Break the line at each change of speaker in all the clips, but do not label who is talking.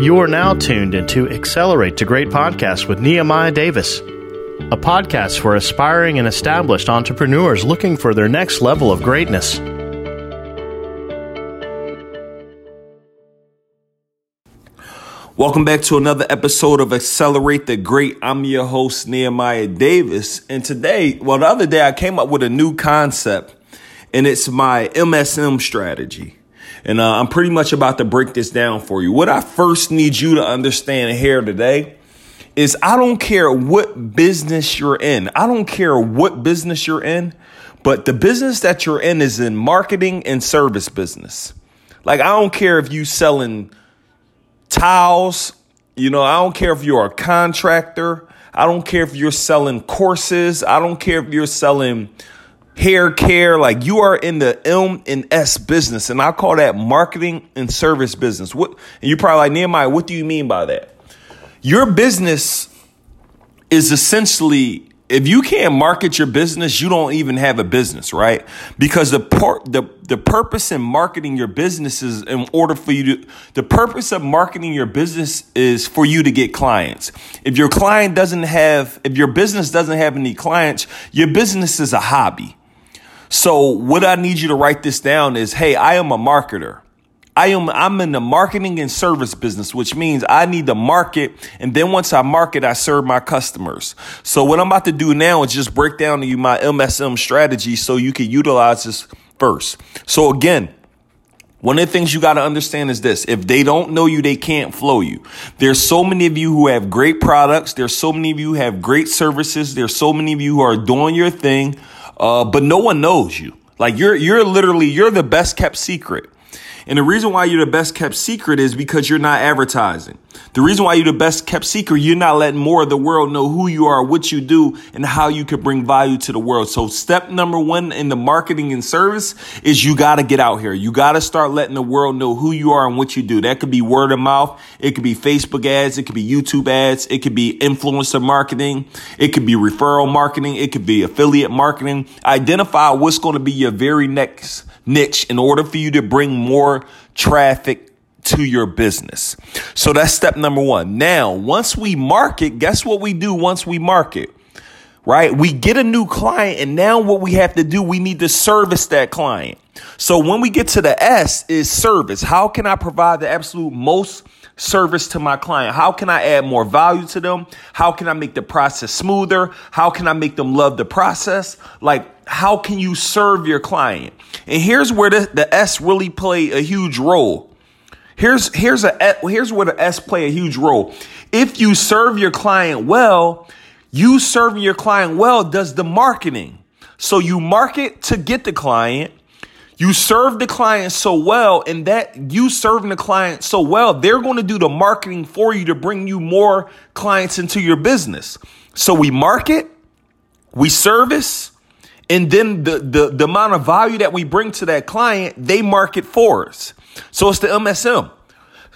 You are now tuned into Accelerate to Great Podcast with Nehemiah Davis, a podcast for aspiring and established entrepreneurs looking for their next level of greatness.
Welcome back to another episode of Accelerate the Great. I'm your host, Nehemiah Davis. And today, well, the other day, I came up with a new concept, and it's my MSM strategy. And uh, I'm pretty much about to break this down for you. What I first need you to understand here today is I don't care what business you're in. I don't care what business you're in, but the business that you're in is in marketing and service business. Like I don't care if you're selling towels, you know, I don't care if you're a contractor. I don't care if you're selling courses. I don't care if you're selling hair care. Like you are in the M and S business, and I call that marketing and service business. What? And you probably like Nehemiah. What do you mean by that? Your business is essentially if you can't market your business, you don't even have a business, right? Because the por- the the purpose in marketing your business is in order for you to the purpose of marketing your business is for you to get clients. If your client doesn't have if your business doesn't have any clients, your business is a hobby. So what I need you to write this down is, hey, I am a marketer. I am I'm in the marketing and service business, which means I need to market and then once I market, I serve my customers. So what I'm about to do now is just break down to you my MSM strategy so you can utilize this first. So again, one of the things you got to understand is this. If they don't know you, they can't flow you. There's so many of you who have great products. There's so many of you who have great services. There's so many of you who are doing your thing uh, but no one knows you. Like you're you're literally you're the best kept secret. And the reason why you're the best kept secret is because you're not advertising. The reason why you're the best kept secret, you're not letting more of the world know who you are, what you do, and how you can bring value to the world. So step number one in the marketing and service is you got to get out here. You got to start letting the world know who you are and what you do. That could be word of mouth. It could be Facebook ads. It could be YouTube ads. It could be influencer marketing. It could be referral marketing. It could be affiliate marketing. Identify what's going to be your very next niche in order for you to bring more traffic to your business. So that's step number one. Now, once we market, guess what we do once we market? Right? We get a new client and now what we have to do, we need to service that client. So when we get to the S is service. How can I provide the absolute most service to my client? How can I add more value to them? How can I make the process smoother? How can I make them love the process? Like, how can you serve your client? And here's where the, the S really play a huge role. Here's here's a here's where the S play a huge role. If you serve your client well, you serving your client well does the marketing. So you market to get the client. You serve the client so well, and that you serving the client so well, they're going to do the marketing for you to bring you more clients into your business. So we market, we service, and then the, the, the amount of value that we bring to that client, they market for us. So it's the MSM.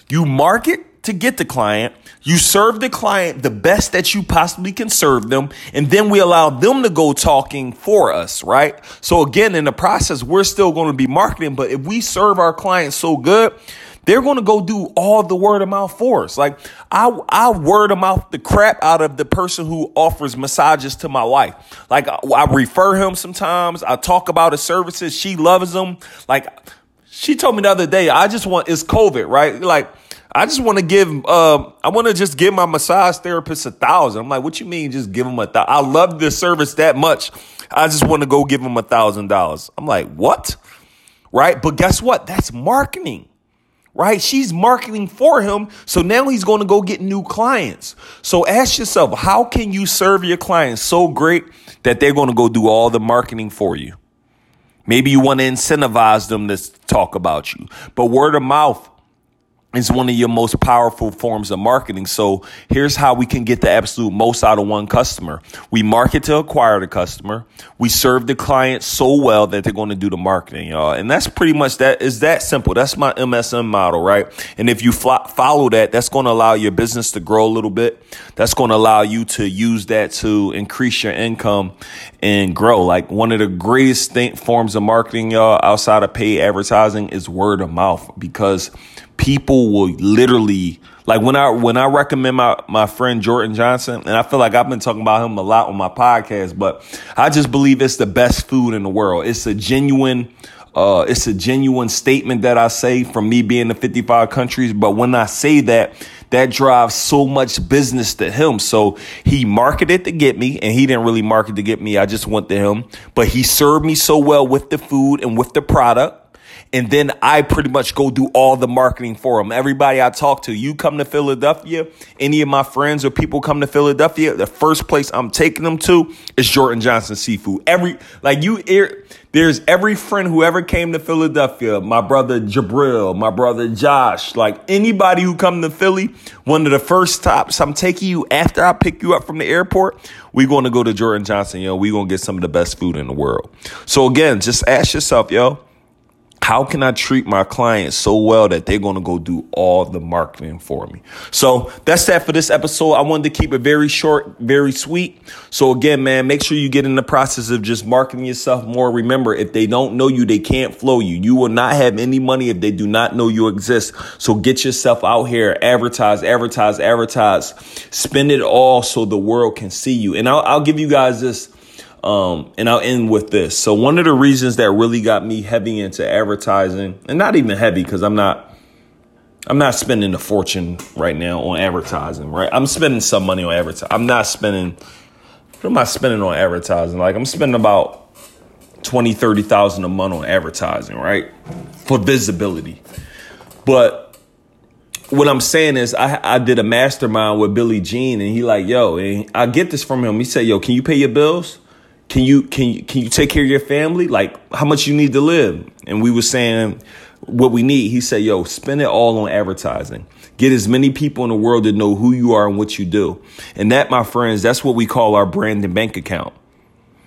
You market to get the client. You serve the client the best that you possibly can serve them. And then we allow them to go talking for us, right? So again, in the process, we're still going to be marketing, but if we serve our clients so good, they're going to go do all the word of mouth for us. Like I, I word of mouth the crap out of the person who offers massages to my wife. Like I, I refer him sometimes. I talk about his services. She loves them. Like she told me the other day, I just want, it's COVID, right? Like, I just want to give, uh, I want to just give my massage therapist a thousand. I'm like, what you mean just give him a thousand? I love this service that much. I just want to go give him a thousand dollars. I'm like, what? Right? But guess what? That's marketing right? She's marketing for him. So now he's going to go get new clients. So ask yourself, how can you serve your clients so great that they're going to go do all the marketing for you? Maybe you want to incentivize them to talk about you. But word of mouth is one of your most powerful forms of marketing. So here's how we can get the absolute most out of one customer. We market to acquire the customer. We serve the client so well that they're going to do the marketing, y'all. And that's pretty much that is that simple. That's my MSM model, right? And if you follow that, that's going to allow your business to grow a little bit. That's going to allow you to use that to increase your income and grow. Like one of the greatest forms of marketing, y'all, outside of paid advertising is word of mouth because people will literally Like when I when I recommend my my friend Jordan Johnson, and I feel like I've been talking about him a lot on my podcast, but I just believe it's the best food in the world. It's a genuine uh, it's a genuine statement that I say from me being in 55 countries. But when I say that, that drives so much business to him. So he marketed to get me, and he didn't really market to get me. I just went to him. But he served me so well with the food and with the product and then I pretty much go do all the marketing for them. Everybody I talk to, you come to Philadelphia, any of my friends or people come to Philadelphia, the first place I'm taking them to is Jordan Johnson Seafood. Every like you there's every friend who ever came to Philadelphia, my brother Jabril, my brother Josh, like anybody who come to Philly, one of the first stops I'm taking you after I pick you up from the airport, we going to go to Jordan Johnson, yo. We going to get some of the best food in the world. So again, just ask yourself, yo, how can I treat my clients so well that they're going to go do all the marketing for me? So that's that for this episode. I wanted to keep it very short, very sweet. So again, man, make sure you get in the process of just marketing yourself more. Remember, if they don't know you, they can't flow you. You will not have any money if they do not know you exist. So get yourself out here, advertise, advertise, advertise, spend it all so the world can see you. And I'll, I'll give you guys this um, and I'll end with this. So one of the reasons that really got me heavy into advertising, and not even heavy because I'm not, I'm not spending a fortune right now on advertising. Right, I'm spending some money on advertising. I'm not spending. What am I spending on advertising? Like I'm spending about 20, 30,000 a month on advertising, right? For visibility. But what I'm saying is I, I did a mastermind with Billy Gene and he like, yo, I get this from him. He said, yo, can you pay your bills? Can you can you can you take care of your family? Like how much you need to live? And we were saying what we need. He said, "Yo, spend it all on advertising. Get as many people in the world to know who you are and what you do." And that, my friends, that's what we call our brand and bank account.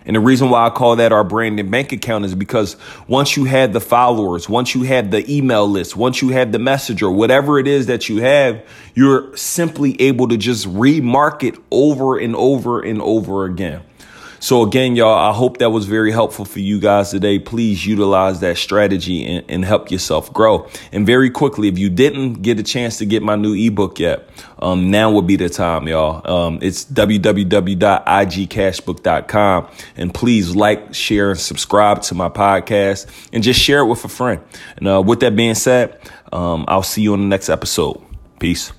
And the reason why I call that our brand and bank account is because once you had the followers, once you had the email list, once you had the messenger, whatever it is that you have, you're simply able to just remarket over and over and over again. So again, y'all, I hope that was very helpful for you guys today. Please utilize that strategy and, and, help yourself grow. And very quickly, if you didn't get a chance to get my new ebook yet, um, now would be the time, y'all. Um, it's www.igcashbook.com. And please like, share, and subscribe to my podcast and just share it with a friend. And uh, with that being said, um, I'll see you on the next episode. Peace.